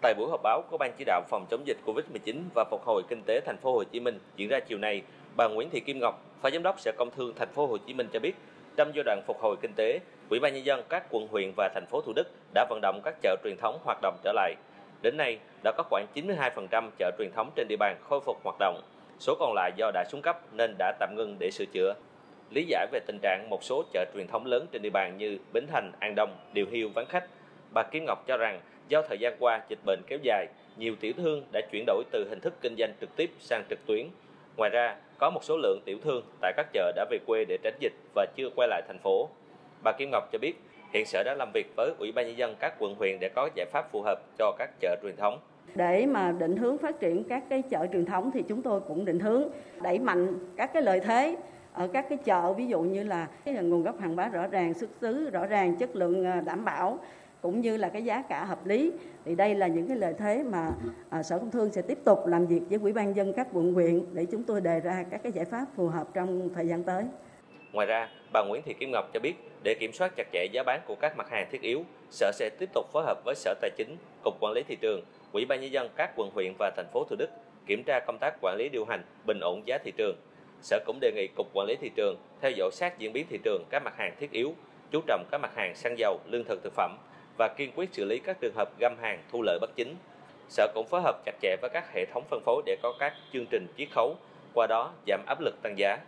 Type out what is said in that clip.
Tại buổi họp báo của Ban chỉ đạo phòng chống dịch Covid-19 và phục hồi kinh tế thành phố Hồ Chí Minh diễn ra chiều nay, bà Nguyễn Thị Kim Ngọc, Phó Giám đốc Sở Công Thương thành phố Hồ Chí Minh cho biết, trong giai đoạn phục hồi kinh tế, Ủy ban nhân dân các quận huyện và thành phố Thủ Đức đã vận động các chợ truyền thống hoạt động trở lại. Đến nay, đã có khoảng 92% chợ truyền thống trên địa bàn khôi phục hoạt động. Số còn lại do đã xuống cấp nên đã tạm ngưng để sửa chữa. Lý giải về tình trạng một số chợ truyền thống lớn trên địa bàn như Bến Thành, An Đông, Điều Hiêu vắng khách, bà Kim Ngọc cho rằng do thời gian qua dịch bệnh kéo dài, nhiều tiểu thương đã chuyển đổi từ hình thức kinh doanh trực tiếp sang trực tuyến. Ngoài ra, có một số lượng tiểu thương tại các chợ đã về quê để tránh dịch và chưa quay lại thành phố. Bà Kim Ngọc cho biết, hiện sở đã làm việc với Ủy ban nhân dân các quận huyện để có giải pháp phù hợp cho các chợ truyền thống. Để mà định hướng phát triển các cái chợ truyền thống thì chúng tôi cũng định hướng đẩy mạnh các cái lợi thế ở các cái chợ ví dụ như là cái nguồn gốc hàng hóa rõ ràng, xuất xứ rõ ràng, chất lượng à, đảm bảo cũng như là cái giá cả hợp lý thì đây là những cái lợi thế mà à, sở công thương sẽ tiếp tục làm việc với ủy ban dân các quận huyện để chúng tôi đề ra các cái giải pháp phù hợp trong thời gian tới Ngoài ra, bà Nguyễn Thị Kim Ngọc cho biết để kiểm soát chặt chẽ giá bán của các mặt hàng thiết yếu, Sở sẽ tiếp tục phối hợp với Sở Tài chính, Cục Quản lý Thị trường, Ủy ban Nhân dân các quận huyện và thành phố Thủ Đức kiểm tra công tác quản lý điều hành, bình ổn giá thị trường. Sở cũng đề nghị Cục Quản lý Thị trường theo dõi sát diễn biến thị trường các mặt hàng thiết yếu, chú trọng các mặt hàng xăng dầu, lương thực thực phẩm và kiên quyết xử lý các trường hợp găm hàng thu lợi bất chính. Sở cũng phối hợp chặt chẽ với các hệ thống phân phối để có các chương trình chiết khấu, qua đó giảm áp lực tăng giá.